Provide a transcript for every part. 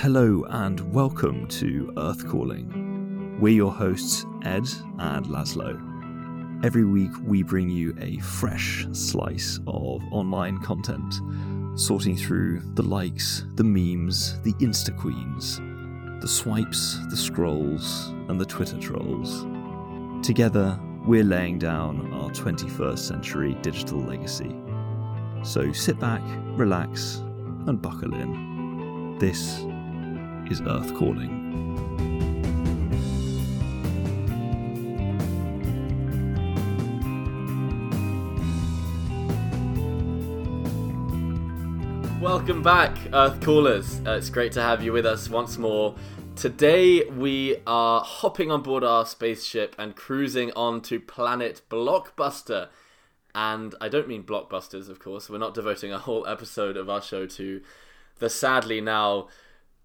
Hello and welcome to Earth Calling. We're your hosts, Ed and Laszlo. Every week, we bring you a fresh slice of online content, sorting through the likes, the memes, the Insta Queens, the swipes, the scrolls, and the Twitter trolls. Together, we're laying down our 21st century digital legacy. So sit back, relax, and buckle in. This is Earth Calling. Welcome back, Earth Callers. Uh, it's great to have you with us once more. Today we are hopping on board our spaceship and cruising on to planet Blockbuster. And I don't mean blockbusters, of course. We're not devoting a whole episode of our show to the sadly now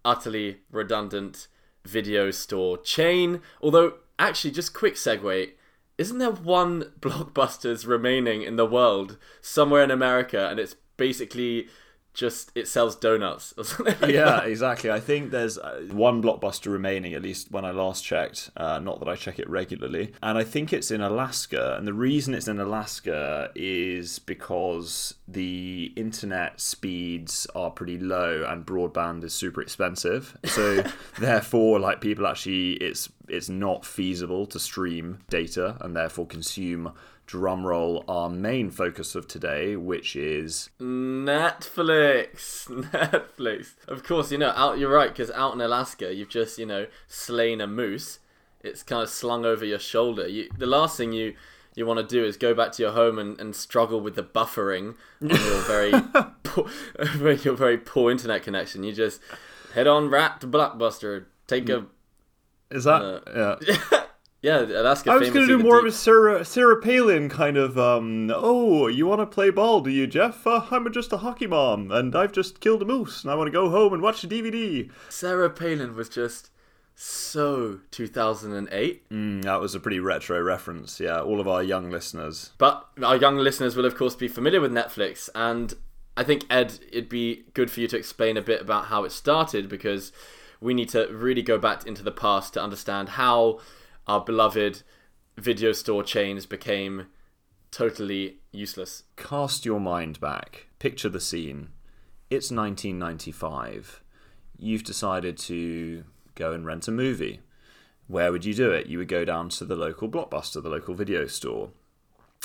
utterly redundant video store chain. Although, actually, just quick segue. Isn't there one Blockbusters remaining in the world somewhere in America, and it's basically just it sells donuts or something like yeah, that. exactly. I think there's uh, one blockbuster remaining, at least when I last checked. Uh, not that I check it regularly. And I think it's in Alaska. And the reason it's in Alaska is because the internet speeds are pretty low and broadband is super expensive. So therefore, like people actually, it's it's not feasible to stream data and therefore consume drumroll our main focus of today, which is Netflix. Netflix. Of course, you know, out you're right because out in Alaska, you've just you know slain a moose. It's kind of slung over your shoulder. You, the last thing you you want to do is go back to your home and, and struggle with the buffering on your very poor, your very poor internet connection. You just head on rat to Blockbuster. Take a is that Uh, yeah. Yeah, Alaska. I was going to do more of a Sarah, Sarah Palin kind of, um, oh, you want to play ball, do you, Jeff? Uh, I'm just a hockey mom, and I've just killed a moose, and I want to go home and watch a DVD. Sarah Palin was just so 2008. Mm, that was a pretty retro reference, yeah. All of our young listeners. But our young listeners will, of course, be familiar with Netflix. And I think, Ed, it'd be good for you to explain a bit about how it started because we need to really go back into the past to understand how our beloved video store chains became totally useless. Cast your mind back. Picture the scene. It's 1995. You've decided to go and rent a movie. Where would you do it? You would go down to the local blockbuster, the local video store.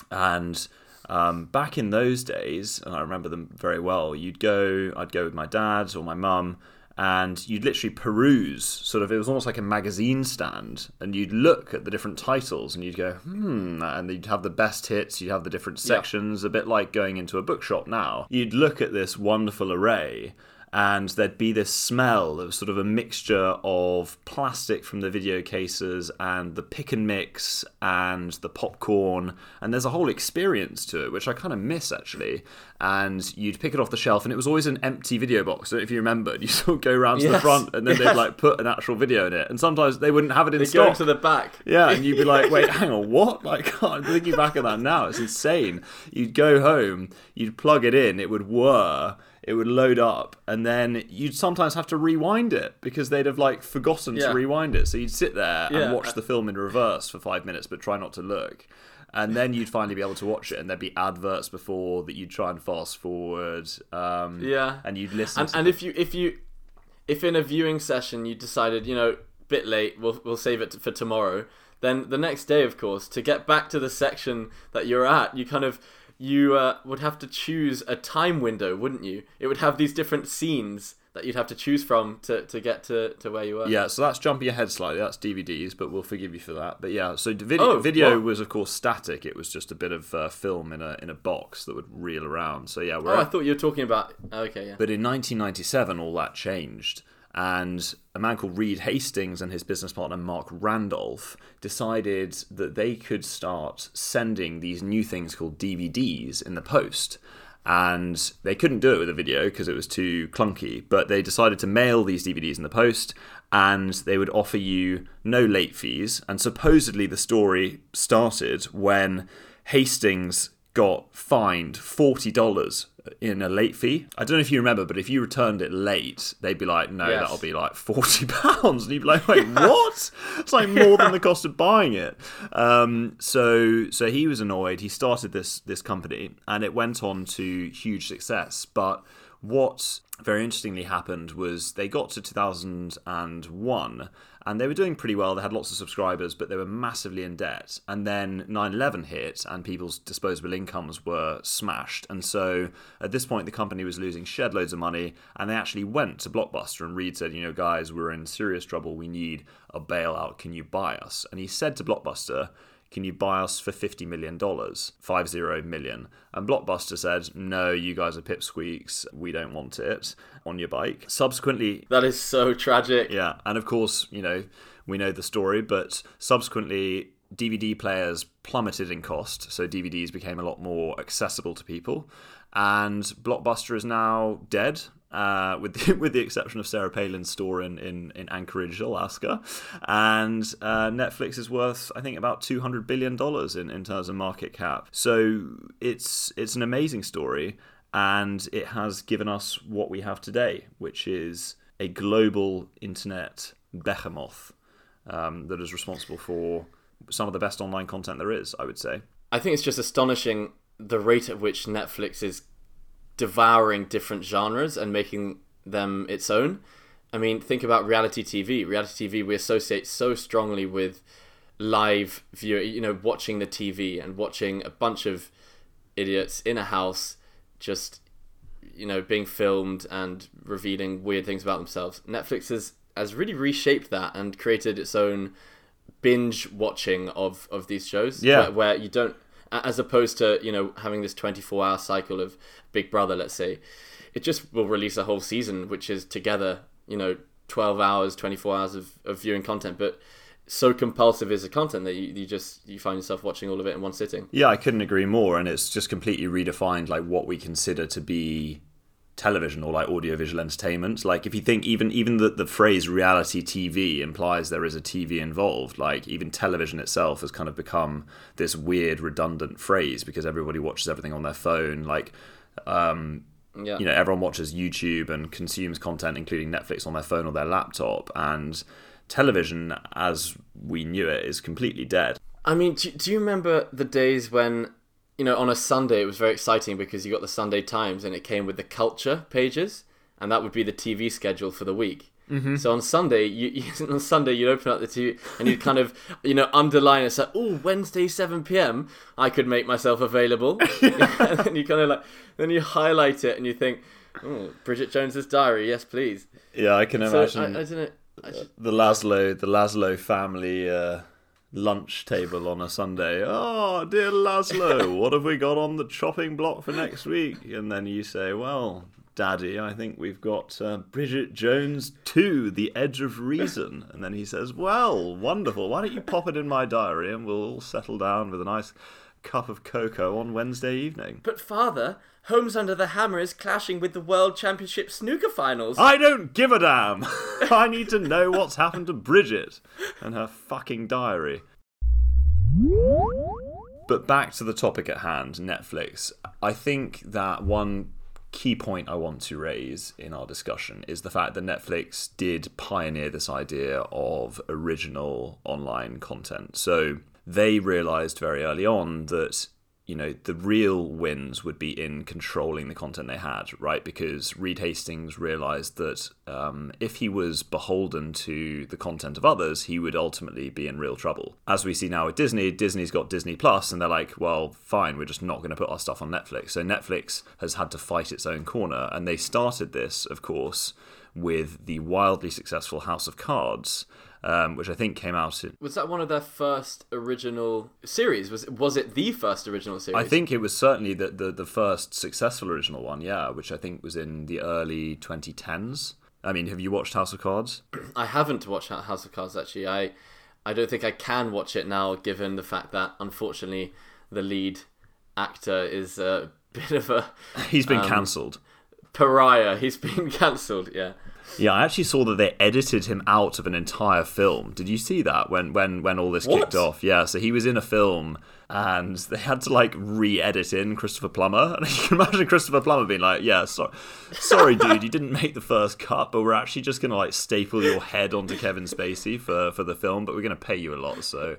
And um, back in those days, and I remember them very well, you'd go, I'd go with my dad or my mum, and you'd literally peruse sort of it was almost like a magazine stand and you'd look at the different titles and you'd go hmm and you'd have the best hits you'd have the different sections a bit like going into a bookshop now. You'd look at this wonderful array and there'd be this smell of sort of a mixture of plastic from the video cases and the pick and mix and the popcorn and there's a whole experience to it which I kind of miss actually and you'd pick it off the shelf and it was always an empty video box if you remembered you sort of go around to the front and then yes. they'd like put an actual video in it and sometimes they wouldn't have it in They stock go to the back. yeah, and you'd be like, wait, hang on, what? Like, I'm thinking back on that now. It's insane. You'd go home, you'd plug it in, it would whir, it would load up, and then you'd sometimes have to rewind it because they'd have like forgotten Yeah. to rewind it. So you'd sit there Yeah. and watch the film in reverse for five minutes, but try not to look. And then you'd finally be able to watch it, and there'd be adverts before that you'd try and fast forward. Um, Yeah. and you'd listen. and, and if you if you if in a viewing session you decided you know bit late we'll we'll save it for tomorrow then the next day of course to get back to the section that you're at you kind of you uh, would have to choose a time window wouldn't you it would have these different scenes that you'd have to choose from to, to get to, to where you were Yeah, so that's jumping ahead slightly. That's DVDs, but we'll forgive you for that. But yeah, so video, Oh, video was of course static. It was just a bit of uh, film in a in a box that would reel around. So yeah, we're oh i thought you were talking about okay yeah but in 1997, all that changed. And a man called Reed Hastings and his business partner Marc Randolph decided that they could start sending these new things called DVDs in the post. And they couldn't do it with a video because it was too clunky, but they decided to mail these DVDs in the post and they would offer you no late fees. And supposedly the story started when Hastings got fined forty dollars in a late fee. I don't know if you remember, but if you returned it late, they'd be like, "No, Yes. that'll be like forty pounds," and you'd be like, "Wait, what?" It's like more than the cost of buying it. Um, so, so he was annoyed. He started this this company, and it went on to huge success. But what very interestingly happened was they got to 2001 and they were doing pretty well. They had lots of subscribers, but they were massively in debt. And then 9 11 hit, and people's disposable incomes were smashed. And so at this point, the company was losing shed loads of money, and they actually went to Blockbuster. And Reed said, You know, guys, we're in serious trouble. We need a bailout. Can you buy us? And he said to Blockbuster, can you buy us for $50 million? Five zero million. And Blockbuster said, no, you guys are pipsqueaks. We don't want it on your bike. Subsequently, That is so tragic. yeah, and of course, you know, we know the story, but subsequently, DVD players plummeted in cost, so DVDs became a lot more accessible to people. And Blockbuster is now dead, uh, with the, with the exception of Sarah Palin's store in, in, in Anchorage, Alaska. And uh, Netflix is worth, I think, about two hundred billion dollars in, in terms of market cap. So it's it's an amazing story, and it has given us what we have today, which is a global internet behemoth um, that is responsible for some of the best online content there is. I would say. I think it's just astonishing the rate at which Netflix is devouring different genres and making them its own. I mean, think about reality TV. Reality TV we associate so strongly with live view, you know, watching the TV and watching a bunch of idiots in a house just you know being filmed and revealing weird things about themselves. Netflix has has really reshaped that and created its own binge watching of of these shows Yeah. where, where you don't as opposed to you know having this 24 hour cycle of big brother let's say it just will release a whole season which is together you know 12 hours 24 hours of, of viewing content. But so compulsive is the content that you, you just you find yourself watching all of it in one sitting. Yeah, I couldn't agree more, and it's just completely redefined like what we consider to be television or like audiovisual entertainment. Like if you think even even the, the phrase reality TV implies there is a TV involved. Like even television itself has kind of become this weird redundant phrase because everybody watches everything on their phone. Like um, yeah you know everyone watches YouTube and consumes content, including Netflix, on their phone or their laptop, and television as we knew it is completely dead. I mean, do, do you remember the days when, you know, on a Sunday it was very exciting because you got the Sunday Times and it came with the culture pages, and that would be the TV schedule for the week. Mm-hmm. So on Sunday, you, you on Sunday you'd open up the TV and you'd kind of you know underline it. So oh Wednesday seven p.m. I could make myself available. and then you kind of like then you highlight it and you think, oh Bridget Jones's Diary, yes please. Yeah, I can So I, I imagine don't know. I the Laszlo, the Laszlo family uh, lunch table on a Sunday. Oh, dear Laszlo, what have we got on the chopping block for next week? And then you say, well. Daddy, I think we've got uh, Bridget Jones 2, The Edge of Reason. And then he says, Well, wonderful. Why don't you pop it in my diary and we'll all settle down with a nice cup of cocoa on Wednesday evening. But father, Homes Under the Hammer is clashing with the World Championship snooker finals. I don't give a damn. I need to know what's happened to Bridget and her fucking diary. But back to the topic at hand, Netflix. I think that one key point I want to raise in our discussion is the fact that Netflix did pioneer this idea of original online content. So they realized very early on that you know the real wins would be in controlling the content they had right? Because reed hastings realized that um, if he was beholden to the content of others he would ultimately be in real trouble. As we see now with disney disney's got disney plus and they're like well fine we're just not going to put our stuff on netflix. So netflix has had to fight its own corner and they started this of course with the wildly successful house of cards um, which I think came out in, Was that one of their first original series? Was was it the first original series? I think it was certainly the, the, the first successful original one, yeah, which I think was in the early 2010s. I mean, have you watched House of Cards? I haven't watched House of Cards actually. I I don't think I can watch it now, given the fact that unfortunately the lead actor is a bit of a He's been cancelled. pariah. He's been cancelled. Yeah. Yeah, I actually saw that they edited him out of an entire film. Did you see that when when when all this What? kicked off? Yeah, so he was in a film and they had to like re-edit in Christopher Plummer, and you can imagine Christopher Plummer being like, "Yeah, so, sorry, dude, you didn't make the first cut, but we're actually just gonna like staple your head onto Kevin Spacey for for the film, but we're gonna pay you a lot." So,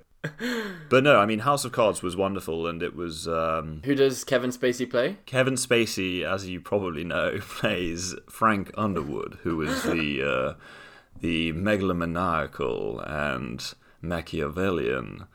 but no, I mean, House of Cards was wonderful, and it was. Um, Who does Kevin Spacey play? Kevin Spacey, as you probably know, plays Frank Underwood, who is the uh, the megalomaniacal and Machiavellian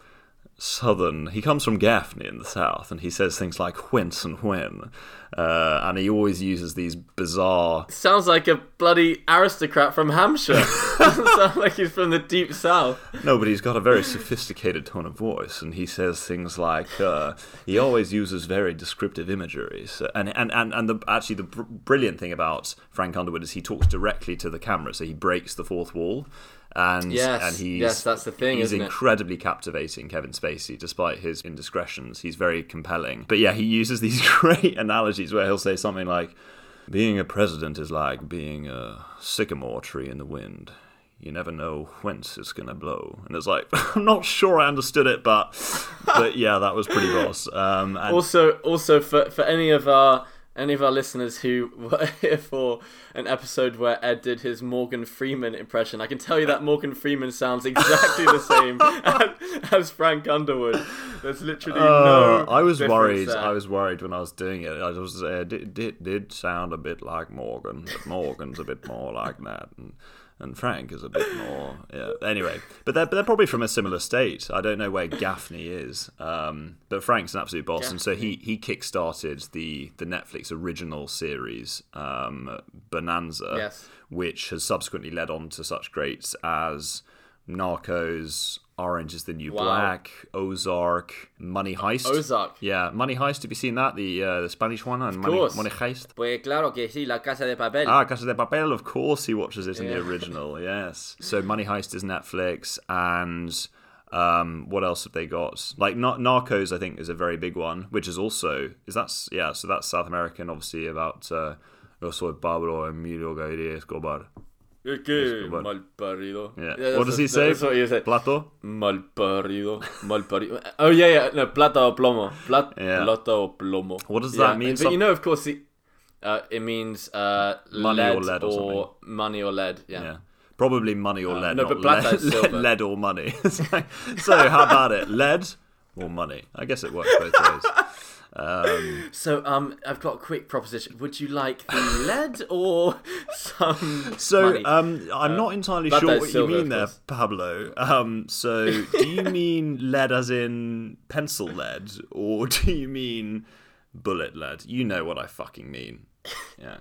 southern. He comes from Gaffney in the south, and he says things like "whence" and "when," uh, and he always uses these bizarre. Sounds like a bloody aristocrat from Hampshire. Doesn't sound like he's from the deep south. No, but he's got a very sophisticated tone of voice, and he says things like uh, he always uses very descriptive imagery. So, and and and and the, actually, the br- brilliant thing about Frank Underwood is he talks directly to the camera, so he breaks the fourth wall. And Yes, and he's yes, that's the thing, He's isn't it? incredibly captivating, Kevin Spacey, despite his indiscretions. He's very compelling. But yeah, he uses these great analogies where he'll say something like, "Being a president is like being a sycamore tree in the wind." You never know whence it's gonna blow, and it's like I'm not sure I understood it, but but yeah, that was pretty boss. Um, and Also, also for for any of our any of our listeners who were here for an episode where Ed did his Morgan Freeman impression, I can tell you that Morgan Freeman sounds exactly the same as, as Frank Underwood. There's literally Uh, no. I was worried. there. I was worried when I was doing it. I was uh, did, did did sound a bit like Morgan, but Morgan's a bit more like that, and and Frank is a bit more. Yeah. Anyway, but they're they're probably from a similar state. I don't know where Gaffney is, um, but Frank's an absolute boss, and so he he kickstarted the the Netflix original series um, Bonanza, Yes. which has subsequently led on to such greats as Narcos. Orange is the New Wow. Black, Ozark, Money Heist. Ozark. Yeah, Money Heist. Have you seen that? The uh, the Spanish one and Money, course. Money Heist. Pues claro que sí, La Casa de Papel. Ah, Casa de Papel. Of course, he watches it in the original. Yes. So Money Heist is Netflix, and um, what else have they got? Like Nar- Narcos, I think, is a very big one, which is also is that's yeah. So that's South American, obviously about. Uh, Yo soy Pablo Emilio Gaviria Escobar. Que mal parido. Yeah. what does he say? That's what you say. Plato. Mal parido, mal parido. Oh yeah, yeah. No, plata o plomo. Plat, Yeah. Plata o plomo. What does Yeah, that mean? But Some- you know, of course, the, uh, it means uh, Money lead or lead or something. money or lead. Yeah. Yeah. Probably money or lead. no, but plata lead, is silver. lead or money. So how about it? Lead or money? I guess it works both ways. Um, So, um, I've got a quick proposition. Would you like the lead or some so um, I'm not entirely sure what silver, you mean there. Pablo. Um, so do you mean lead as in pencil lead, or do you mean bullet lead? You know what I fucking mean. Yeah.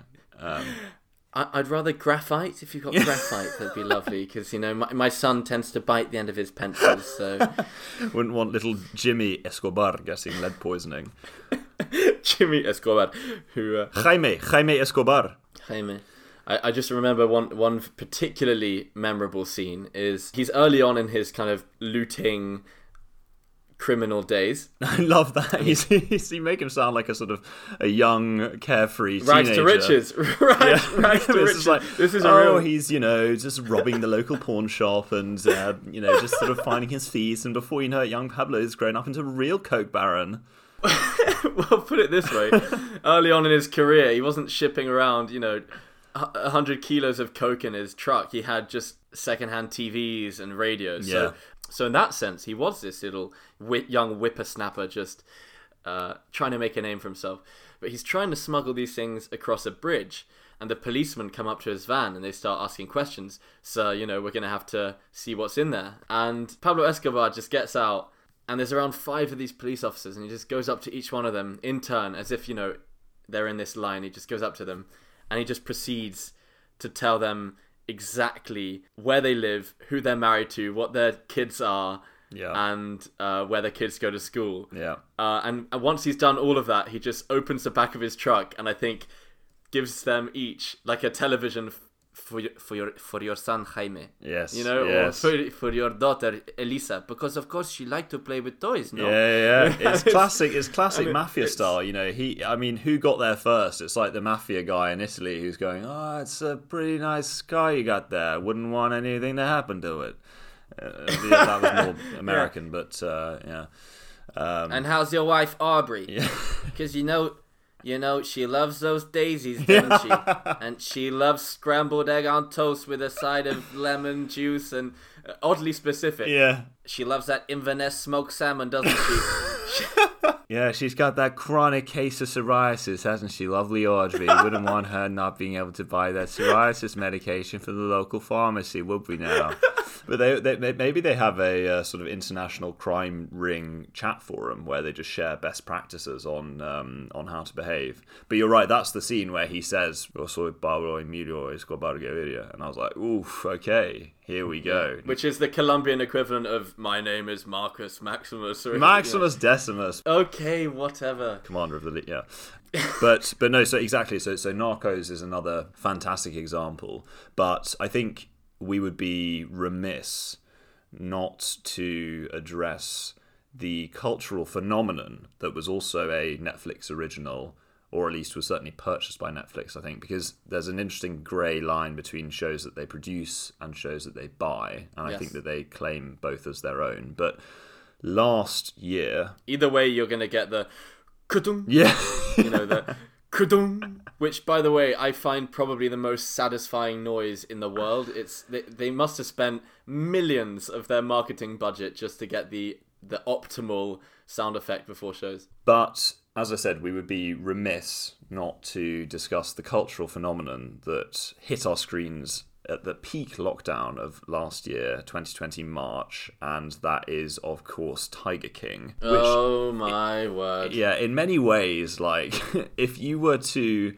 I- I'd rather graphite. If you've got graphite, that'd be lovely. Because you know, my, my son tends to bite the end of his pencils. So wouldn't want little Jimmy Escobar getting lead poisoning. Jimmy Escobar, who uh, Jaime, Jaime Escobar. Jaime. I, I just remember one one particularly memorable scene is he's early on in his kind of looting criminal days. I love that. He's, he's, you make him sound like a sort of a young, carefree Rags teenager. to riches. rags, rags to This riches. is like, this is oh, real. he's you know just robbing the local pawn shop and uh, you know just sort of finding his fees, and before you know it, young Pablo's grown up into a real coke baron. well, put it this way: early on in his career, he wasn't shipping around, you know, a hundred kilos of coke in his truck. He had just secondhand TVs and radios. Yeah. So, so in that sense, he was this little whi- young whippersnapper, just uh, trying to make a name for himself. But he's trying to smuggle these things across a bridge. And the policemen come up to his van and they start asking questions. So, you know, we're going to have to see what's in there. And Pablo Escobar just gets out, and there's around five of these police officers, and he just goes up to each one of them in turn, as if, you know, they're in this line. He just goes up to them and he just proceeds to tell them exactly where they live, who they're married to, what their kids are, Yeah. and uh, where their kids go to school. Yeah. Uh, and, and once he's done all of that, he just opens the back of his truck and I think gives them each like a television for your, for your for your son Jaime. Yes, You know, yes. or for, for your daughter Elisa, because of course she liked to play with toys. No. Yeah, yeah, it's classic. It's classic mean, mafia it's- style. You know, he. I mean, who got there first? It's like the mafia guy in Italy who's going, "Oh, it's a pretty nice car you got there. Wouldn't want anything to happen to it." Uh, yeah, that was more American, but uh, yeah. Um, And how's your wife Aubrey? yeah. Because you know, you know she loves those daisies, doesn't she? And she loves scrambled egg on toast with a side of lemon juice and uh, oddly specific. yeah, She loves that Inverness smoked salmon, doesn't she? yeah. She's got that chronic case of psoriasis, hasn't she? Lovely Audrey. Wouldn't want her not being able to buy that psoriasis medication from the local pharmacy, would we now? But they, they, maybe they have a uh, sort of international crime ring chat forum where they just share best practices on um, on how to behave. But you're right, that's the scene where he says, "Yo soy Pablo Emilio Escobar Gaviria," and I was like, "Oof, okay, here we go." Which is the Colombian equivalent of "My name is Marcus Maximus." Or, Maximus Decimus, Okay, whatever. commander of the yeah. but but no, so exactly. So so Narcos is another fantastic example. But I think we would be remiss not to address the cultural phenomenon that was also a Netflix original, or at least was certainly purchased by Netflix. I think because there's an interesting grey line between shows that they produce and shows that they buy, and I think that they claim both as their own. But last year, Either way, you're gonna get the yeah. You know the which, by the way, I find probably the most satisfying noise in the world. It's they, they must have spent millions of their marketing budget just to get the the optimal sound effect before shows. But as I said, we would be remiss not to discuss the cultural phenomenon that hit our screens at the peak lockdown of last year, 2020 March, and that is, of course, Tiger King. Which, oh my word! yeah, in many ways, like, if you were to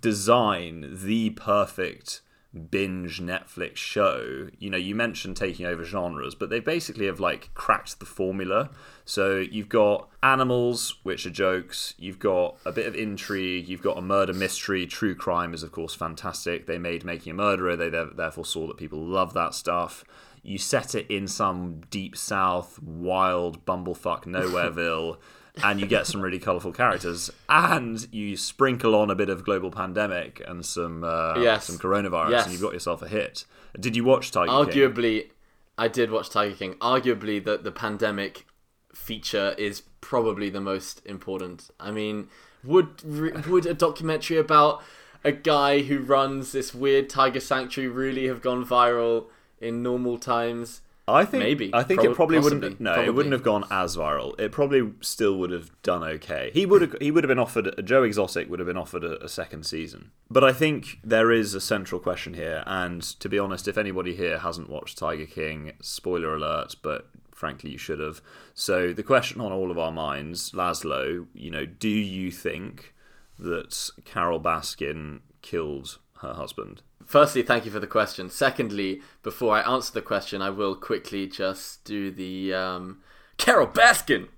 design the perfect binge Netflix show, you know, you mentioned taking over genres, but they basically have like cracked the formula. So you've got animals, which are jokes, you've got a bit of intrigue, you've got a murder mystery. True crime is, of course, fantastic. They made Making a Murderer, they therefore saw that people love that stuff. You set it in some deep south, wild bumblefuck nowhereville and you get some really colourful characters, and you sprinkle on a bit of global pandemic and some uh, Yes. some coronavirus, Yes. and you've got yourself a hit. Did you watch Tiger King? Arguably, I did watch Tiger King. Arguably, the the pandemic feature is probably the most important. I mean, would would a documentary about a guy who runs this weird tiger sanctuary really have gone viral in normal times? I think Maybe. I think Prob- it probably possibly. wouldn't. No, Probably. it wouldn't have gone as viral. It probably still would have done okay. He would have. He would have been offered. Joe Exotic would have been offered a, a second season. But I think there is a central question here, and to be honest, if anybody here hasn't watched Tiger King, spoiler alert, but frankly you should have. So the question on all of our minds, Laszlo, you know, do you think that Carole Baskin killed her husband? Firstly, thank you for the question. Secondly, before I answer the question, I will quickly just do the um, Carole Baskin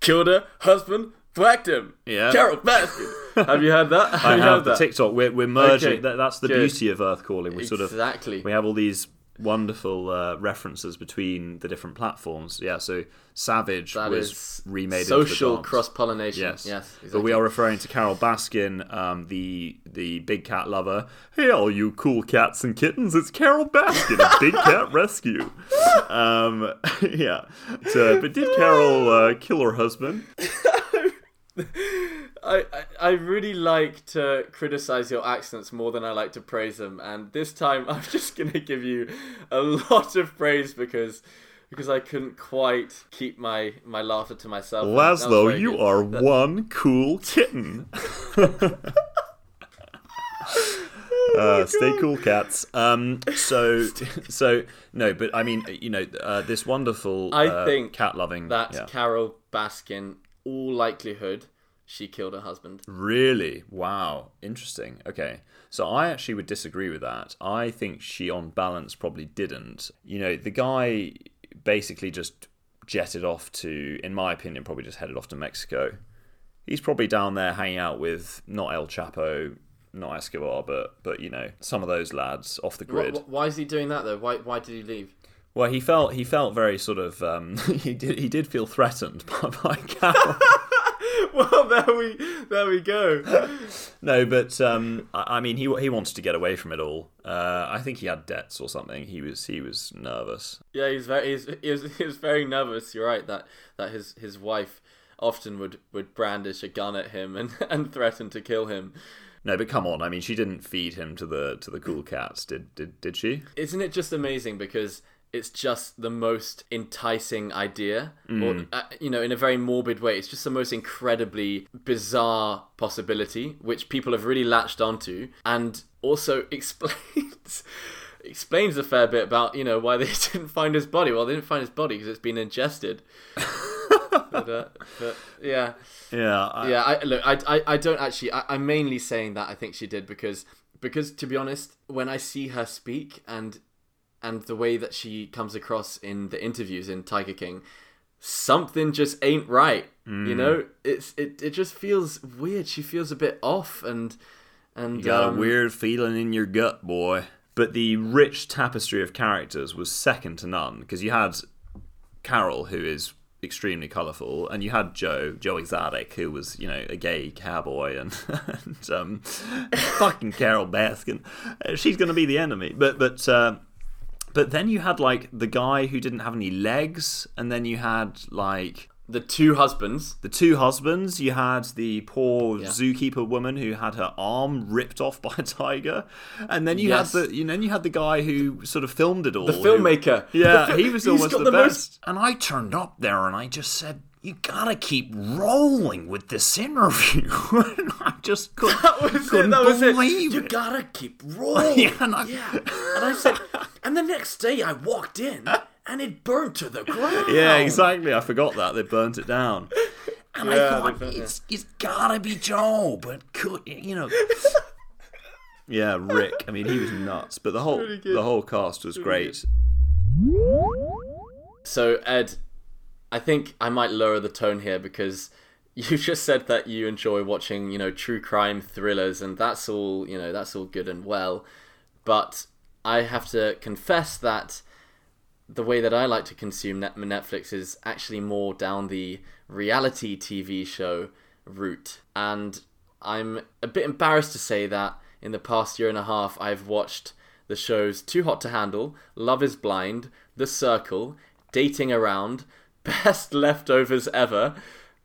killed her husband, whacked him. Yeah. Carole Baskin. Have you heard that? Have I you have heard the that? TikTok. We're, we're merging. Okay, That, that's the good. beauty of Earth Calling. We sort of Exactly. we have all these wonderful uh, references between the different platforms. Yeah, so Savage That was remade social cross pollination. Yes, yes. But we are referring to Carole Baskin, um, the the big cat lover. Hey, all you cool cats and kittens! It's Carole Baskin, a big cat rescue. Um, yeah. So, but did Carol uh, kill her husband? I, I, really like to criticize your accents more than I like to praise them, and this time I'm just gonna give you a lot of praise because because I couldn't quite keep my, my laughter to myself. That Laszlo, you good. are one cool kitten. uh, stay cool, cats. Um, so, so no, but I mean, you know, uh, this wonderful, I uh, think cat-loving. that yeah. Carole Baskin, all likelihood, she killed her husband. Really? Wow. Interesting. Okay. So I actually would disagree with that. I think she, on balance, probably didn't. You know, the guy basically just jetted off to, in my opinion, probably just headed off to Mexico. He's probably down there hanging out with not El Chapo, not Escobar, but but you know some of those lads off the grid. Wh- wh- Why is he doing that though? Why why did he leave? Well, he felt he felt very sort of um, he did he did feel threatened by, by Carol. Well, there we there we go. no, but um, I, I mean he he wanted to get away from it all. Uh, I think he had debts or something. He was he was nervous. Yeah, he's very he's, he was he was very nervous. You're right that that his his wife often would would brandish a gun at him and and threaten to kill him. No, but come on. I mean, she didn't feed him to the to the cool cats, did did did she? Isn't it just amazing because it's just the most enticing idea or uh, you know in a very morbid way. It's just the most incredibly bizarre possibility which people have really latched onto and also explains explains a fair bit about you know why they didn't find his body. Well they didn't find his body because it's been ingested. But, uh, but yeah. Yeah, I, yeah I, look I, I, I don't actually I, i'm mainly saying that i think she did because because to be honest when i see her speak and and the way that she comes across in the interviews in tiger king something just ain't right you know it's it, it just feels weird she feels a bit off and and You got um, a weird feeling in your gut, boy. But the rich tapestry of characters was second to none because you had Carol, who is extremely colourful, and you had Joe, Joe Exotic, who was, you know, a gay cowboy, and, and um, fucking Carole Baskin. Uh, She's going to be the enemy. But, but, uh, but then you had, like, the guy who didn't have any legs, and then you had, like, the two husbands the two husbands. You had the poor zookeeper woman who had her arm ripped off by a tiger, and then you Yes. had the you know then you had the guy who sort of filmed it all. the who- filmmaker yeah, The he was almost got the, most- best. And I turned up there and I just said, "You gotta keep rolling with this interview." I just couldn't, That was it. couldn't That was it. believe You gotta keep rolling. Yeah, and I- yeah. And I said, and the next day I walked in and it burned to the ground. Yeah, exactly. I forgot that they burnt it down. And I thought it's it's gotta be Joe, but could you know? yeah, Rick. I mean, he was nuts, but the whole Really the whole cast was great. So Ed, I think I might lower the tone here because you just said that you enjoy watching, you know, true crime thrillers, and that's all, you know, that's all good and well. But I have to confess that the way that I like to consume Netflix is actually more down the reality TV show route. And I'm a bit embarrassed to say that in the past year and a half, I've watched the shows Too Hot to Handle, Love is Blind, The Circle, Dating Around, Best Leftovers Ever,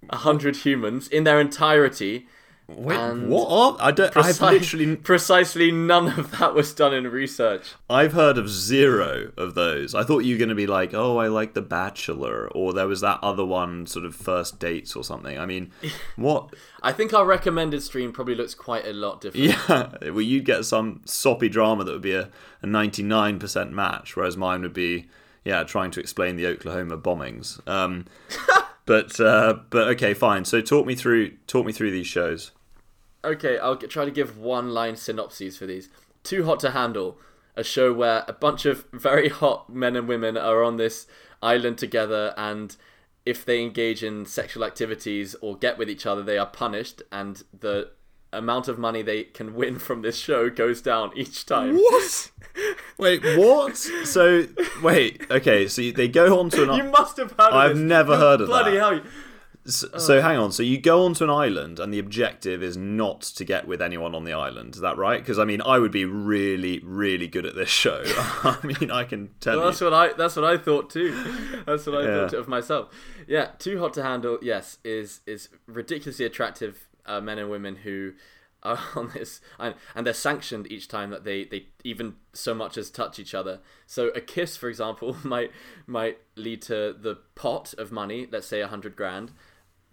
A Hundred Humans in their entirety. Wait, And what? Are, I don't. I've literally precisely none of that was done in research. I've heard of zero of those. I thought you were going to be like, oh, I like The Bachelor, or there was that other one, sort of first dates or something. I mean, what? I think our recommended stream probably looks quite a lot different. Yeah, well, you'd get some soppy drama that would be a, a 99% match, whereas mine would be, yeah, trying to explain the Oklahoma bombings. Um, but uh, but okay, fine. So talk me through talk me through these shows. Okay, I'll g- try to give one line synopses for these. Too Hot to Handle, a show where a bunch of very hot men and women are on this island together, and if they engage in sexual activities or get with each other, they are punished, and the amount of money they can win from this show goes down each time. What? Wait, what? So wait, okay. So they go on to an. You must have heard of I've never heard of bloody that. hell. So, oh. so hang on. So you go onto an island, and the objective is not to get with anyone on the island. Is that right? Because I mean, I would be really, really good at this show. I mean, I can tell Well, you. that's what I that's what I thought too. That's what I Yeah. thought of myself. Yeah, too hot to handle. Yes, is is ridiculously attractive uh, men and women who are on this, and, and they're sanctioned each time that they they even so much as touch each other. So a kiss, for example, might might lead to the pot of money, let's say a hundred grand,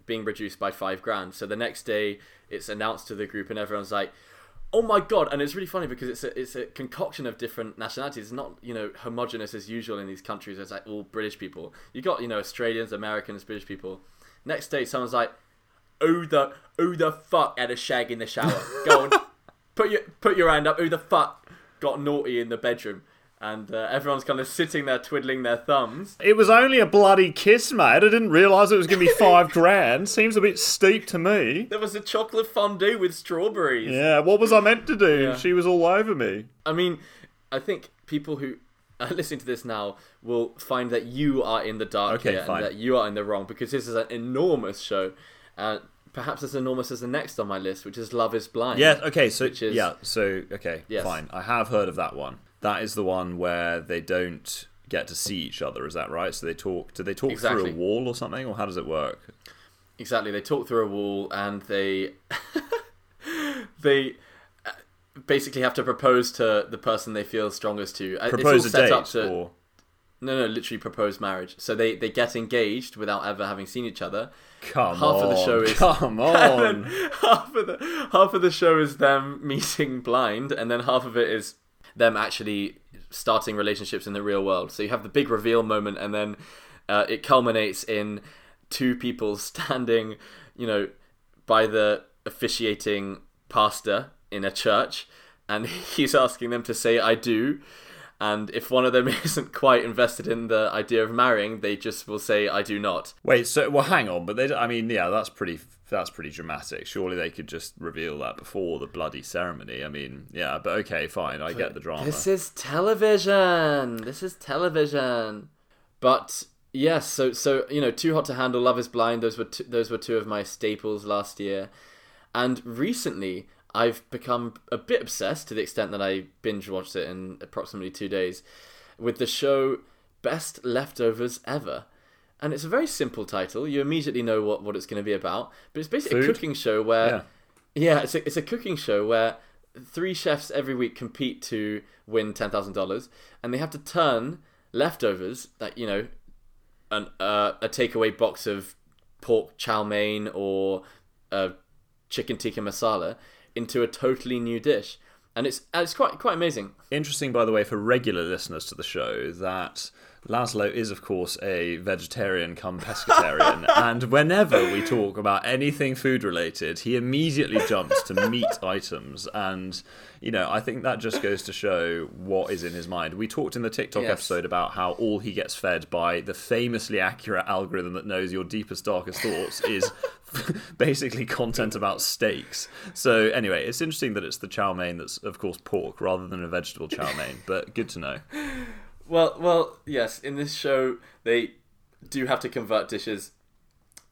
being reduced by five grand. So the next day, it's announced to the group, and everyone's like, "Oh my god!" And it's really funny because it's a it's a concoction of different nationalities. It's not you know homogenous as usual in these countries. It's like all British people. You got you know Australians, Americans, British people. Next day, someone's like, "Who the who the fuck had a shag in the shower? Go on, put your put your hand up. Who the fuck got naughty in the bedroom?" and uh, everyone's kind of sitting there twiddling their thumbs. It was only a bloody kiss, mate. I didn't realise it was going to be five grand. Seems a bit steep to me. There was a chocolate fondue with strawberries. Yeah, what was I meant to do? Yeah. She was all over me. I mean, I think people who are listening to this now will find that you are in the dark Okay, here fine. and that you are in the wrong because this is an enormous show. Uh, perhaps as enormous as the next on my list, which is Love is Blind. Yeah, okay, so is- yeah, so okay, Yes. fine. I have heard of that one. That is the one where they don't get to see each other, is that right? So they talk do they talk Exactly. through a wall or something or how does it work? Exactly. They talk through a wall and they they uh, basically have to propose to the person they feel strongest to. Uh, Propose a it's all set date up to or no, no, literally proposed marriage. So they they get engaged without ever having seen each other. come half on. of the show is- Come on. half of the half of the show is them meeting blind, and then half of it is them actually starting relationships in the real world. So you have the big reveal moment, and then uh, it culminates in two people standing, you know, by the officiating pastor in a church, and he's asking them to say "I do." And if one of them isn't quite invested in the idea of marrying, they just will say "I do not." Wait, so well hang on, but they I mean, yeah, that's pretty that's pretty dramatic. Surely they could just reveal that before the bloody ceremony. I mean, yeah, but okay, fine. I get the drama. This is television. This is television. But yes, so so you know, Too Hot to Handle, Love Is Blind. Those were two, those were two of my staples last year, and recently I've become a bit obsessed to the extent that I binge watched it in approximately two days, with the show Best Leftovers Ever. And it's a very simple title. You immediately know what, what it's going to be about. But it's basically a cooking show where Yeah. yeah, it's a, it's a cooking show where three chefs every week compete to win ten thousand dollars, and they have to turn leftovers that you know, an uh, a takeaway box of pork chow mein or a chicken tikka masala into a totally new dish, and it's uh, it's quite quite amazing. Interesting, by the way, for regular listeners to the show, that Laszlo is, of course, a vegetarian come pescatarian, and whenever we talk about anything food related, he immediately jumps to meat items, and you know, I think that just goes to show what is in his mind. We talked in the TikTok Yes. episode about how all he gets fed by the famously accurate algorithm that knows your deepest, darkest thoughts is basically content about steaks. So anyway, it's interesting that it's the chow mein that's, of course, pork rather than a vegetable chow mein. But good to know. Well, well, yes. In this show, they do have to convert dishes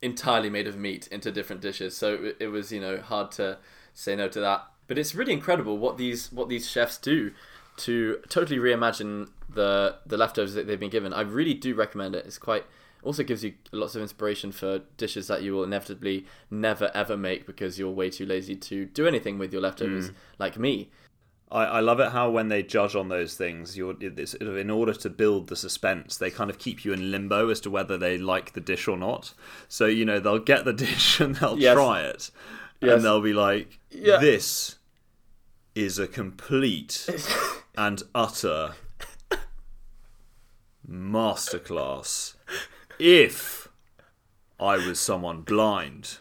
entirely made of meat into different dishes. So it, was, you know, hard to say no to that. But it's really incredible what these what these chefs do to totally reimagine the the leftovers that they've been given. I really do recommend it. It's quite also gives you lots of inspiration for dishes that you will inevitably never ever make because you're way too lazy to do anything with your leftovers, hmm. like me. I, I love it how when they judge on those things, you're it's, sort of in order to build the suspense, they kind of keep you in limbo as to whether they like the dish or not. So you know they'll get the dish and they'll Yes. try it, Yes. and they'll be like, Yeah. "This is a complete and utter masterclass." If I was someone blind,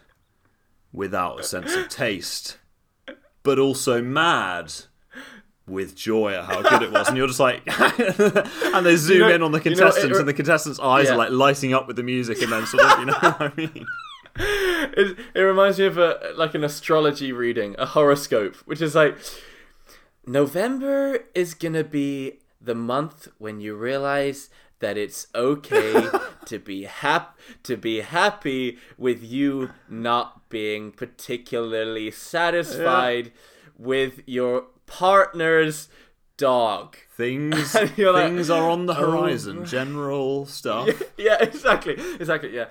without a sense of taste, but also mad with joy at how good it was, and you're just like, and they zoom know- in on the you know, it- contestants, and the contestants' eyes Yeah. are like lighting up with the music, and then sort of, you know what I mean? it, it reminds me of a like an astrology reading, a horoscope, which is like November is gonna be the month when you realize that it's okay to be hap- to be happy with you not being particularly satisfied with your partner's dog. Things, you're like, things are on the "Oh, horizon. right." General stuff. yeah, exactly, exactly. Yeah.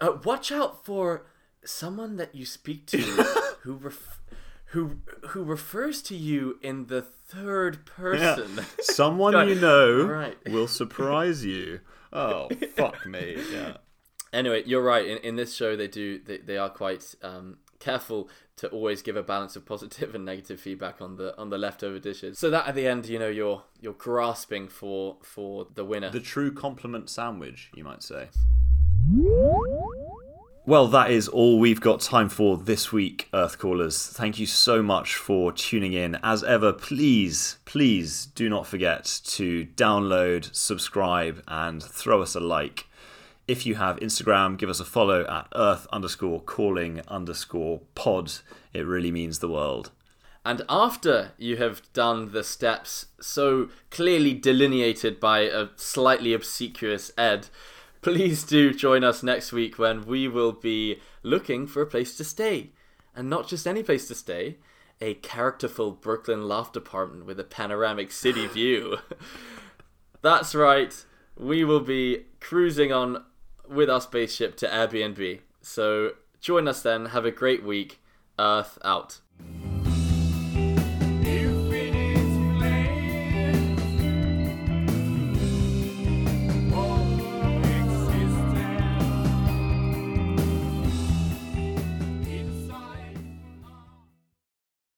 Uh, watch out for someone that you speak to who ref- who who refers to you in the third person. Someone God, you know right. will surprise you. Oh, fuck me. Yeah. anyway, you're right. In, in this show, they do they, they are quite um, careful to always give a balance of positive and negative feedback on the on the leftover dishes, so that at the end, you know, you're you're grasping for for the winner. The true compliment sandwich, you might say. Well, that is all we've got time for this week, Earth Callers. Thank you so much for tuning in. As ever, please, please do not forget to download, subscribe, and throw us a like. If you have Instagram, give us a follow at earth underscore calling underscore pod. It really means the world. And after you have done the steps so clearly delineated by a slightly obsequious Ed, please do join us next week when we will be looking for a place to stay. And not just any place to stay, a characterful Brooklyn loft apartment with a panoramic city view. That's right, we will be cruising on with our spaceship to Airbnb. So join us then, have a great week. Earth out.